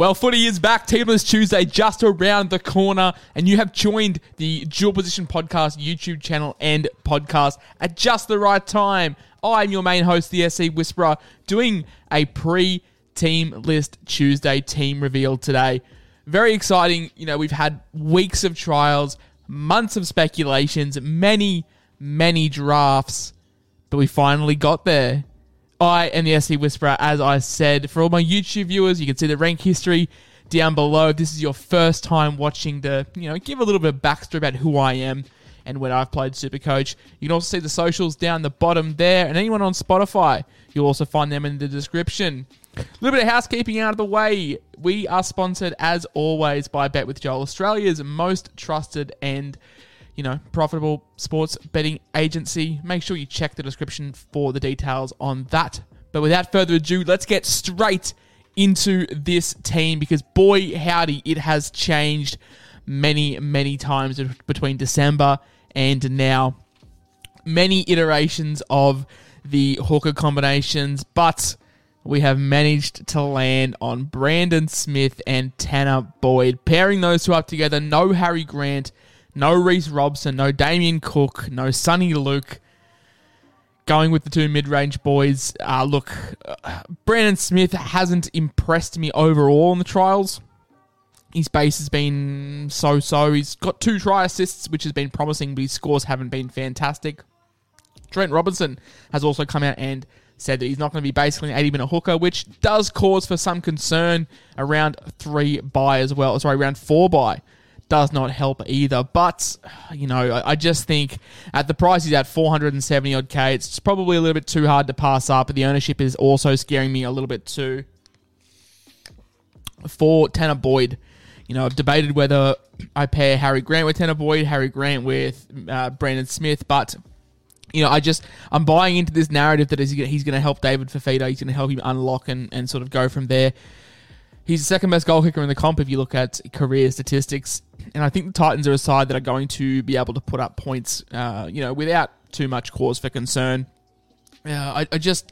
Well, footy is back. Team List Tuesday just around the corner, and you have joined the Dual Position Podcast YouTube channel and podcast at just the right time. I'm your main host, the SC Whisperer, doing a pre team list Tuesday team reveal today. Very exciting. You know, we've had weeks of trials, months of speculations, many, many drafts, but we finally got there. I am the SC Whisperer, as I said. For all my YouTube viewers, you can see the rank history down below. If this is your first time watching the, you know, give a little bit of backstory about who I am and when I've played Supercoach. You can also see the socials down the bottom there, and anyone on Spotify, you'll also find them in the description. A little bit of housekeeping out of the way. We are sponsored, as always, by Bet with Joel, Australia's most trusted and you know, profitable sports betting agency. Make sure you check the description for the details on that. But without further ado, let's get straight into this team because boy howdy, it has changed many, many times between December and now. Many iterations of the hooker combinations, but we have managed to land on Brandon Smith and Tanah Boyd. Pairing those two up together, no Harry Grant, no Reece Robson, no Damien Cook, no Soni Luke. Going with the two mid range boys. Uh, look, uh, Brandon Smith hasn't impressed me overall in the trials. His base has been so so. He's got two try assists, which has been promising, but his scores haven't been fantastic. Trent Robinson has also come out and said that he's not going to be basically an 80 minute hooker, which does cause for some concern around three by as well. Sorry, around four by does not help either. But, you know, I, just think at the price he's at 470 odd K, it's probably a little bit too hard to pass up. But the ownership is also scaring me a little bit too. For Tanah Boyd, you know, I've debated whether I pair Harry Grant with Tanah Boyd, Harry Grant with uh, Brandon Smith, but you know, I just I'm buying into this narrative that he's he's going to help David Fifita, He's going to help him unlock and, and sort of go from there. He's the second best goal kicker in the comp if you look at career statistics, and I think the Titans are a side that are going to be able to put up points, uh, you know, without too much cause for concern. Uh, I, I just,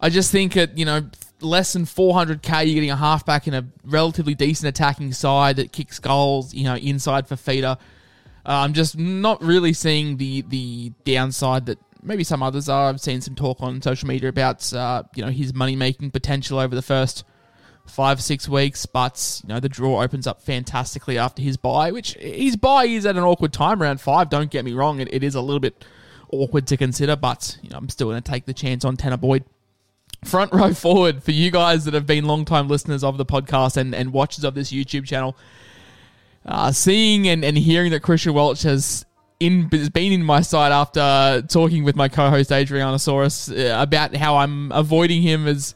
I just think at you know less than 400k, you're getting a halfback in a relatively decent attacking side that kicks goals, you know, inside for feeder. Uh, I'm just not really seeing the the downside that maybe some others are. I've seen some talk on social media about uh, you know his money making potential over the first five six weeks, but you know the draw opens up fantastically after his bye, which his bye is at an awkward time around five. Don't get me wrong, it, it is a little bit awkward to consider, but you know I'm still going to take the chance on Tanah Boyd. Front row forward for you guys that have been long time listeners of the podcast and, and watchers of this YouTube channel uh, seeing and, and hearing that Christian Welch has in has been in my side after talking with my co-host Adrianosaurus uh, about how I'm avoiding him as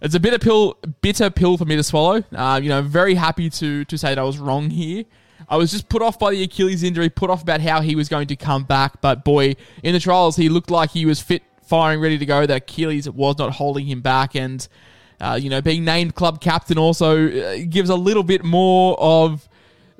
it's a bitter pill, bitter pill for me to swallow. Uh, you know, very happy to to say that I was wrong here. I was just put off by the Achilles injury, put off about how he was going to come back. But boy, in the trials, he looked like he was fit, firing, ready to go. That Achilles was not holding him back, and uh, you know, being named club captain also uh, gives a little bit more of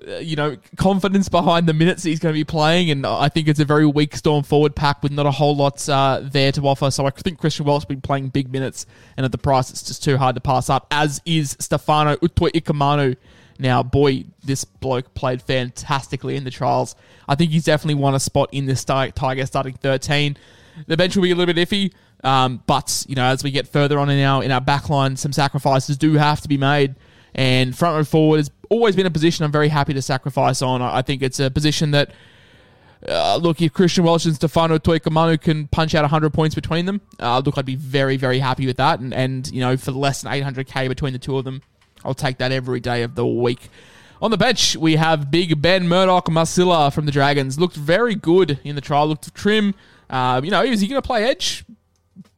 you know, confidence behind the minutes he's going to be playing, and I think it's a very weak Storm forward pack with not a whole lot uh, there to offer. So I think Christian Welch has been playing big minutes, and at the price, it's just too hard to pass up. As is Stefano Utoikamanu. Now, boy, this bloke played fantastically in the trials. I think he's definitely won a spot in this Tiger starting 13. The bench will be a little bit iffy, um, but you know, as we get further on in our in our backline, some sacrifices do have to be made. And front row forward has always been a position I'm very happy to sacrifice on. I think it's a position that, uh, look, if Christian Welch and Stefano Utoikamanu can punch out 100 points between them, uh, look, I'd be very, very happy with that. And, and, you know, for less than 800k between the two of them, I'll take that every day of the week. On the bench, we have Big Ben Murdoch Masila from the Dragons. Looked very good in the trial, looked trim. Uh, you know, is he going to play edge?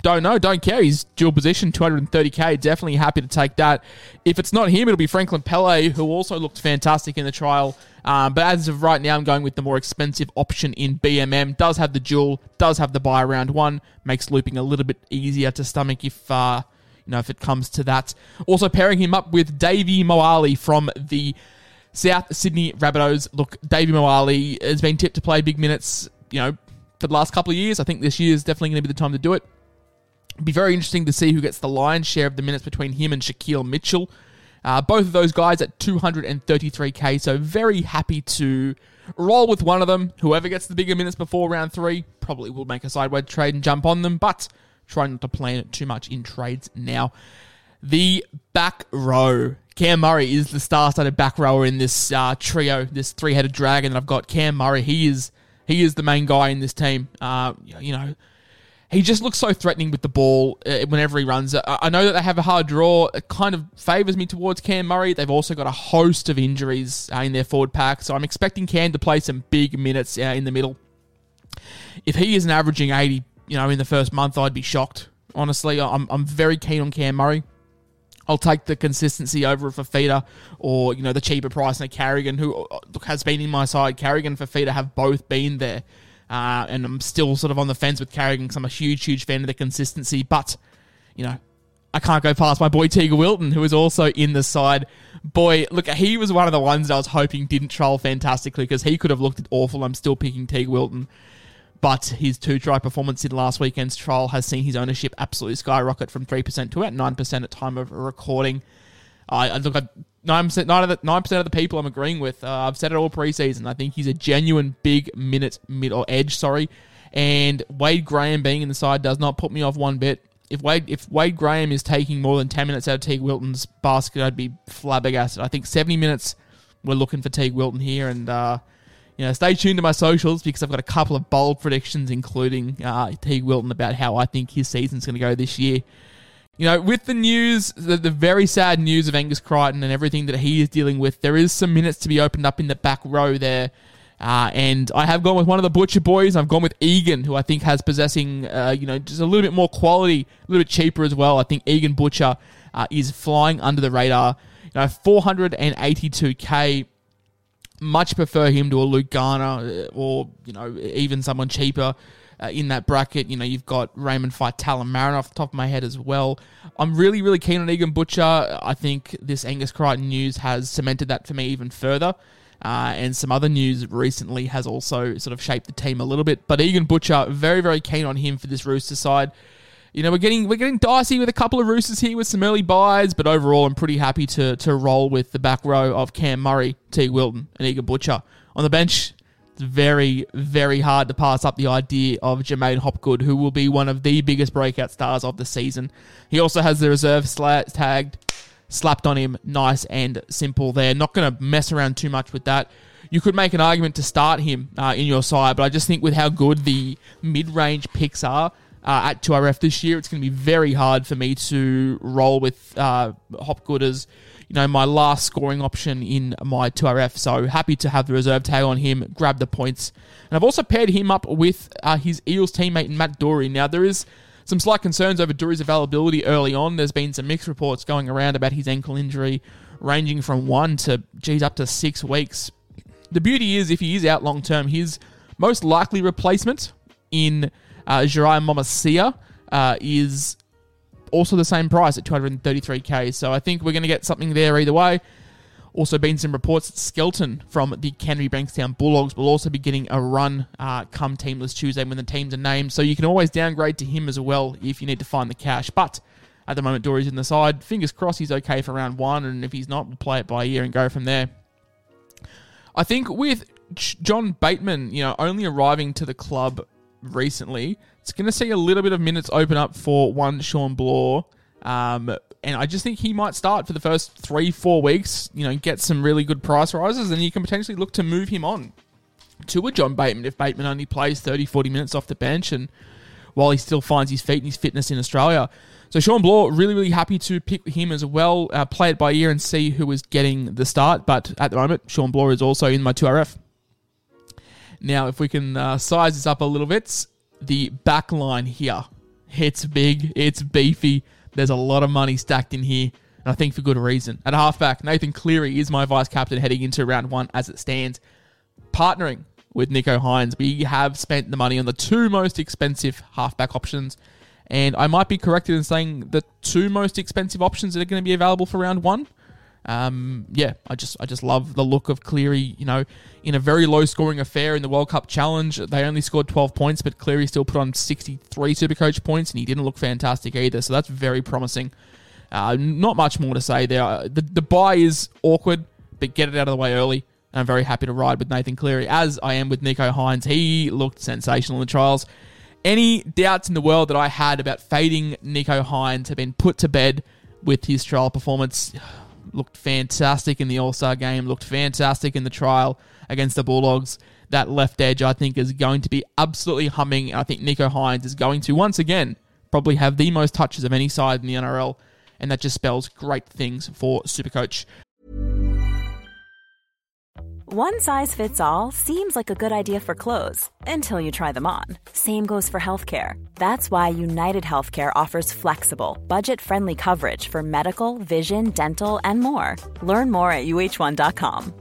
Don't know, don't care. He's dual position, 230k. Definitely happy to take that. If it's not him, it'll be Franklin Pele, who also looked fantastic in the trial. Um, but as of right now, I'm going with the more expensive option in BMM. Does have the dual, does have the bye round one, makes looping a little bit easier to stomach if uh, you know if it comes to that. Also pairing him up with Davey Moale from the South Sydney Rabbitohs. Look, Davey Moale has been tipped to play big minutes. You know, for the last couple of years. I think this year is definitely going to be the time to do it. Be very interesting to see who gets the lion's share of the minutes between him and Shaquai Mitchell. Uh, both of those guys at 233k, so very happy to roll with one of them. Whoever gets the bigger minutes before round three probably will make a sideways trade and jump on them, but try not to plan it too much in trades now. The back row. Cam Murray is the star-studded back rower in this uh, trio, this three-headed dragon that I've got. Cam Murray, he is he is the main guy in this team. Uh, you know, he just looks so threatening with the ball uh, whenever he runs. I know that they have a hard draw. It kind of favours me towards Cam Murray. They've also got a host of injuries uh, in their forward pack, so I'm expecting Cam to play some big minutes uh, in the middle. If he isn't averaging 80, you know, in the first month, I'd be shocked. Honestly, I'm, I'm very keen on Cam Murray. I'll take the consistency over a Fifita or, you know, the cheaper price in a Carrigan, who has been in my side. Carrigan and Fifita have both been there. Uh, and I'm still sort of on the fence with Carrigan because I'm a huge, huge fan of the consistency. But, you know, I can't go past my boy Teig Wilton, who is also in the side. Boy, look, he was one of the ones that I was hoping didn't troll fantastically because he could have looked awful. I'm still picking Teig Wilton. But his two try performance in last weekend's trial has seen his ownership absolutely skyrocket from 3% to about 9% at time of recording. I, look at nine percent, nine of the nine percent of the people I'm agreeing with. Uh, I've said it all preseason. I think he's a genuine big minute mid or edge. Sorry, and Wade Graham being in the side does not put me off one bit. If Wade if Wade Graham is taking more than ten minutes out of Teig Wilton's basket, I'd be flabbergasted. I think seventy minutes. We're looking for Teig Wilton here, and uh, you know, stay tuned to my socials because I've got a couple of bold predictions, including uh, Teig Wilton, about how I think his season's going to go this year. You know, with the news, the, the, very sad news of Angus Crichton and everything that he is dealing with, there is some minutes to be opened up in the back row there. Uh, and I have gone with one of the Butcher boys. I've gone with Egan, who I think has possessing, uh, you know, just a little bit more quality, a little bit cheaper as well. I think Egan Butcher uh, is flying under the radar. You know, 482k much prefer him to a Luke Garner uh, or, you know, even someone cheaper uh, in that bracket. You know, you've got Raymond Faitala-Mariner off the top of my head as well. I'm really, really keen on Egan Butcher. I think this Angus Crichton news has cemented that for me even further. Uh, and some other news recently has also sort of shaped the team a little bit. But Egan Butcher, very, very keen on him for this Rooster side you know, we're getting we're getting dicey with a couple of roosters here with some early byes, but overall, I'm pretty happy to to roll with the back row of Cam Murray, T. Wilton, and Egan Butcher on the bench. Very very hard to pass up the idea of J'maine Hopgood, who will be one of the biggest breakout stars of the season. He also has the reserve slat tagged, slapped on him, nice and simple. There, not going to mess around too much with that. You could make an argument to start him uh, in your side, but I just think with how good the mid range picks are uh, at 2RF this year. It's going to be very hard for me to roll with uh, Hopgood as you know my last scoring option in my 2RF. So happy to have the reserve tag on him, grab the points, and I've also paired him up with uh, his Eels teammate Matt Doorey. Now there is some slight concerns over Doorey's availability early on. There's been some mixed reports going around about his ankle injury, ranging from one to geez up to six weeks. The beauty is if he is out long term, his most likely replacement in uh, Jirah Momoisea uh, is also the same price at 233k. So I think we're going to get something there either way. Also, been some reports that Skelton from the Canterbury Bankstown Bulldogs will also be getting a run uh, come Team List Tuesday when the teams are named. So you can always downgrade to him as well if you need to find the cash. But at the moment, Doorey's in the side. Fingers crossed he's okay for round one, and if he's not, we'll play it by ear and go from there. I think with John Bateman, you know, only arriving to the club recently. It's going to see a little bit of minutes open up for one Shawn Blore. Um, and I just think he might start for the first three, four weeks, you know, get some really good price rises, and you can potentially look to move him on to a John Bateman if Bateman only plays 30, 40 minutes off the bench and while he still finds his feet and his fitness in Australia. So Shawn Blore, really, really happy to pick him as well, uh, play it by ear and see who is getting the start. But at the moment, Shawn Blore is also in my 2RF. Now, if we can uh, size this up a little bit, the back line here. It's big, it's beefy. There's a lot of money stacked in here, and I think for good reason. At halfback, Nathan Cleary is my vice captain heading into round one as it stands. Partnering with Nicho Hynes, we have spent the money on the two most expensive halfback options. And I might be corrected in saying the two most expensive options that are going to be available for round one um, yeah, I just I just love the look of Cleary. You know, in a very low scoring affair in the World Club Challenge, they only scored 12 points, but Cleary still put on 63 Supercoach points, and he didn't look fantastic either. So that's very promising. Uh, not much more to say there. The the bye is awkward, but get it out of the way early. And I'm very happy to ride with Nathan Cleary, as I am with Nicho Hynes. He looked sensational in the trials. Any doubts in the world that I had about fading Nicho Hynes have been put to bed with his trial performance looked fantastic in the All Star game, looked fantastic in the trial against the Bulldogs. That left edge, I think, is going to be absolutely humming. I think Nicho Hynes is going to, once again, probably have the most touches of any side in the NRL, and that just spells great things for Supercoach. One size fits all seems like a good idea for clothes until you try them on. Same goes for healthcare. That's why United Healthcare offers flexible, budget friendly coverage for medical, vision, dental, and more. Learn more at uh1.com.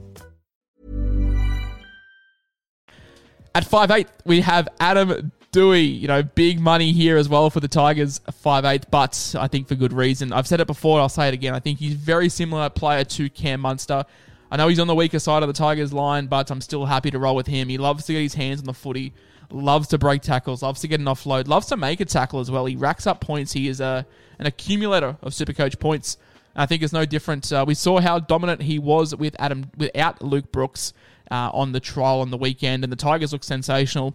At five eight, we have Adam Doueihi. You know, big money here as well for the Tigers, five eight, but I think for good reason. I've said it before, I'll say it again. I think he's very similar player to Cam Munster. I know he's on the weaker side of the Tigers line, but I'm still happy to roll with him. He loves to get his hands on the footy, loves to break tackles, loves to get an offload, loves to make a tackle as well. He racks up points. He is a, an accumulator of Supercoach points. I think it's no different. Uh, we saw how dominant he was with Adam without Luke Brooks uh, on the trial on the weekend, and the Tigers look sensational.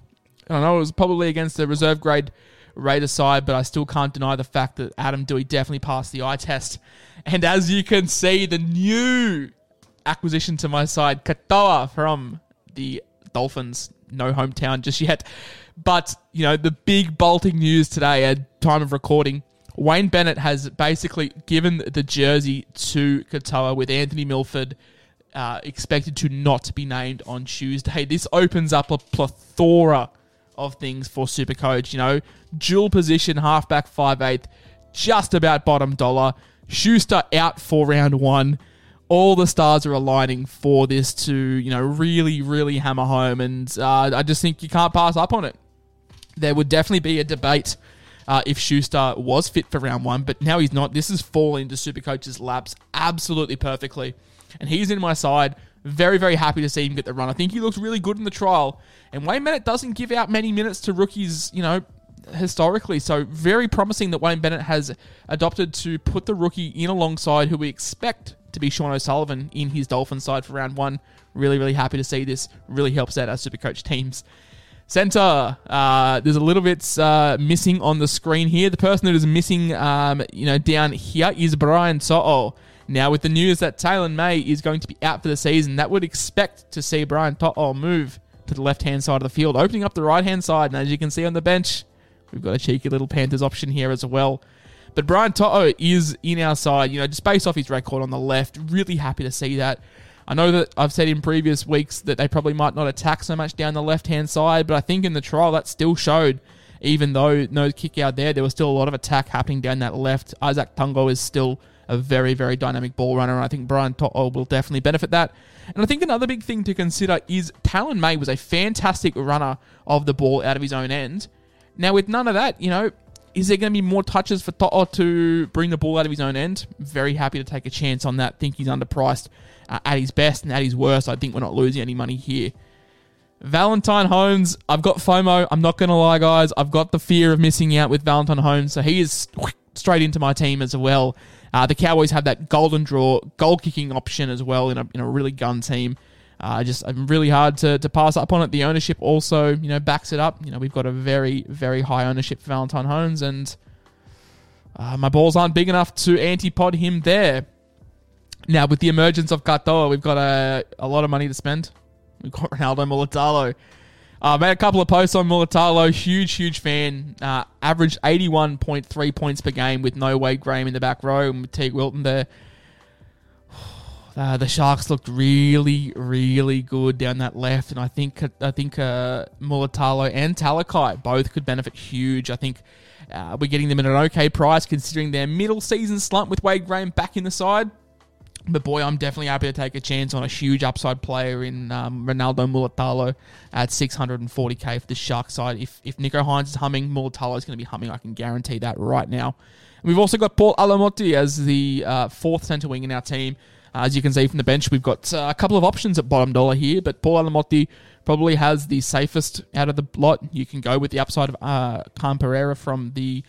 I know it was probably against the reserve grade Raider side, but I still can't deny the fact that Adam Doueihi definitely passed the eye test. And as you can see, the new acquisition to my side, Katoa from the Dolphins. No hometown just yet. But, you know, the big bolting news today at time of recording, Wayne Bennett has basically given the jersey to Katoa with Anthony Milford uh, expected to not be named on Tuesday. This opens up a plethora of things for Supercoach. You know, dual position, halfback, 5'8", just about bottom dollar. Schuster out for round one all the stars are aligning for this to, you know, really, really hammer home. And uh, I just think you can't pass up on it. There would definitely be a debate uh, if Schuster was fit for round one, but now he's not. This is falling into Supercoach's laps absolutely perfectly. And he's in my side. Very, very happy to see him get the run. I think he looks really good in the trial. And Wayne Bennett doesn't give out many minutes to rookies, you know, historically. So very promising that Wayne Bennett has adopted to put the rookie in alongside who we expect to be Sean O'Sullivan in his Dolphin side for round one. Really, really happy to see this. Really helps out our super coach teams. Center, uh, there's a little bit uh, missing on the screen here. The person that is missing, um, you know, down here is Brian To'o. Now, with the news that Taylan May is going to be out for the season, that would expect to see Brian To'o move to the left hand side of the field, opening up the right hand side. And as you can see on the bench, we've got a cheeky little Panthers option here as well. But Brian To'o is in our side, you know, just based off his record on the left. Really happy to see that. I know that I've said in previous weeks that they probably might not attack so much down the left hand side, but I think in the trial that still showed, even though no kick out there, there was still a lot of attack happening down that left. Izack Tago is still a very, very dynamic ball runner, and I think Brian To'o will definitely benefit that. And I think another big thing to consider is Taylan May was a fantastic runner of the ball out of his own end. Now, with none of that, you know, is there going to be more touches for To'o to bring the ball out of his own end? Very happy to take a chance on that. Think he's underpriced uh, at his best and at his worst. I think we're not losing any money here. Valentine Holmes, I've got FOMO. I'm not going to lie, guys. I've got the fear of missing out with Valentine Holmes, so he is straight into my team as well. Uh, the Cowboys have that golden draw, goal kicking option as well in a, in a really gun team. Uh, just I'm really hard to, to pass up on it. The ownership also, you know, backs it up. You know, we've got a very, very high ownership for Valentine Holmes, and uh, my balls aren't big enough to antipod him there. Now, with the emergence of Katoa, we've got a, a lot of money to spend. We've got Ronaldo Mulitalo. I uh, made a couple of posts on Mulitalo. Huge, huge fan. Uh, averaged 81.3 points per game with no Wade Graham in the back row and Teig Wilton there Uh, the Sharks looked really, really good down that left, and I think I think uh, Mulitalo and Talakai both could benefit huge. I think uh, we're getting them at an okay price considering their middle season slump with Wade Graham back in the side. But boy, I'm definitely happy to take a chance on a huge upside player in um, Ronaldo Mulitalo at 640k for the Shark side. If if Nicho Hynes is humming, Mulitalo is going to be humming. I can guarantee that right now. We've also got Paul Alamoti as the uh, fourth centre wing in our team. As you can see from the bench, we've got uh, a couple of options at bottom dollar here, but Paul Alamoti probably has the safest out of the lot. You can go with the upside of uh, Khan Pereira from the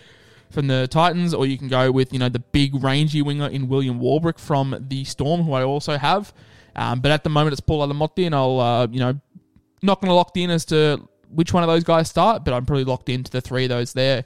from the Titans, or you can go with you know the big rangy winger in William Warbrick from the Storm, who I also have. Um, but at the moment, it's Paul Alamoti, and I'll uh, you know not going to lock in as to which one of those guys start, but I'm probably locked into the three of those there.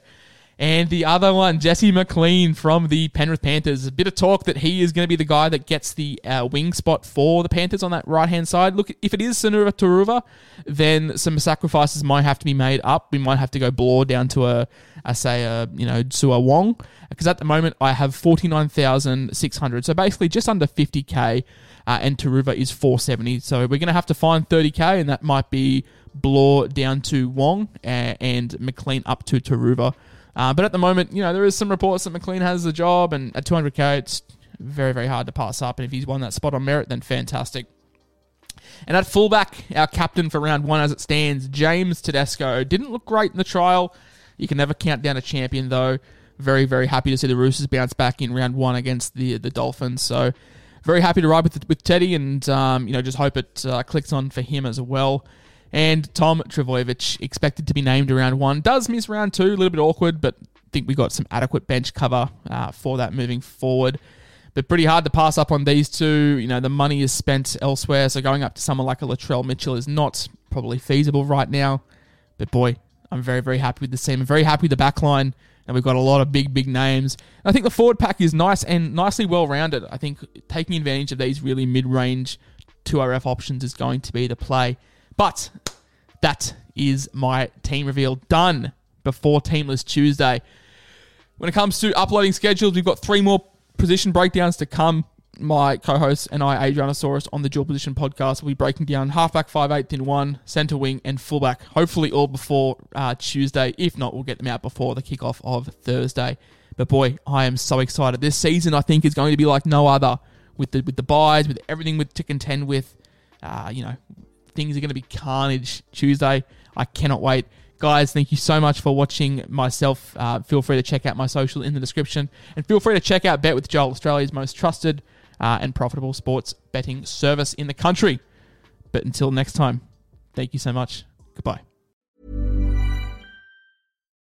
And the other one, Jesse McLean from the Penrith Panthers. A bit of talk that he is going to be the guy that gets the uh, wing spot for the Panthers on that right hand side. Look, if it is Sunia Turuva, then some sacrifices might have to be made up. We might have to go Blore down to a, a say, a, you know, Sua Wong. Because at the moment, I have 49,600. So basically just under 50k. Uh, and Taruva is 470. So we're going to have to find 30k, and that might be Blore down to Wong and, McLean up to Turuva. Uh, but at the moment, you know, there is some reports that McLean has the job, and at 200k, it's very, very hard to pass up. And if he's won that spot on merit, then fantastic. And at fullback, our captain for round one as it stands, James Tedesco, didn't look great in the trial. You can never count down a champion, though. Very, very happy to see the Roosters bounce back in round one against the the Dolphins. So, very happy to ride with with Teddy, and um, you know, just hope it uh, clicks on for him as well. And Tom Trbojevic, expected to be named around one, does miss round two, a little bit awkward, but I think we got some adequate bench cover uh, for that moving forward. But pretty hard to pass up on these two. You know, the money is spent elsewhere, so going up to someone like a Latrell Mitchell is not probably feasible right now. But boy, I'm very, very happy with the team. I'm very happy with the back line, and we've got a lot of big, big names. And I think the forward pack is nice and nicely well rounded. I think taking advantage of these really mid range 2RF options is going to be the play. But that is my team reveal done before Team List Tuesday. When it comes to uploading schedules, we've got three more position breakdowns to come. My co-host and I, Adrianosaurus, on the Dual Position podcast, will be breaking down halfback, five eighth in one, centre wing, and fullback. Hopefully, all before uh, Tuesday. If not, we'll get them out before the kickoff of Thursday. But boy, I am so excited. This season, I think, is going to be like no other. With the with the byes, with everything with to contend with, uh, you know, things are going to be carnage Tuesday. I cannot wait. Guys, thank you so much for watching myself. Uh, feel free to check out my social in the description. And feel free to check out Bet with Joel, Australia's most trusted uh, and profitable sports betting service in the country. But until next time, thank you so much. Goodbye.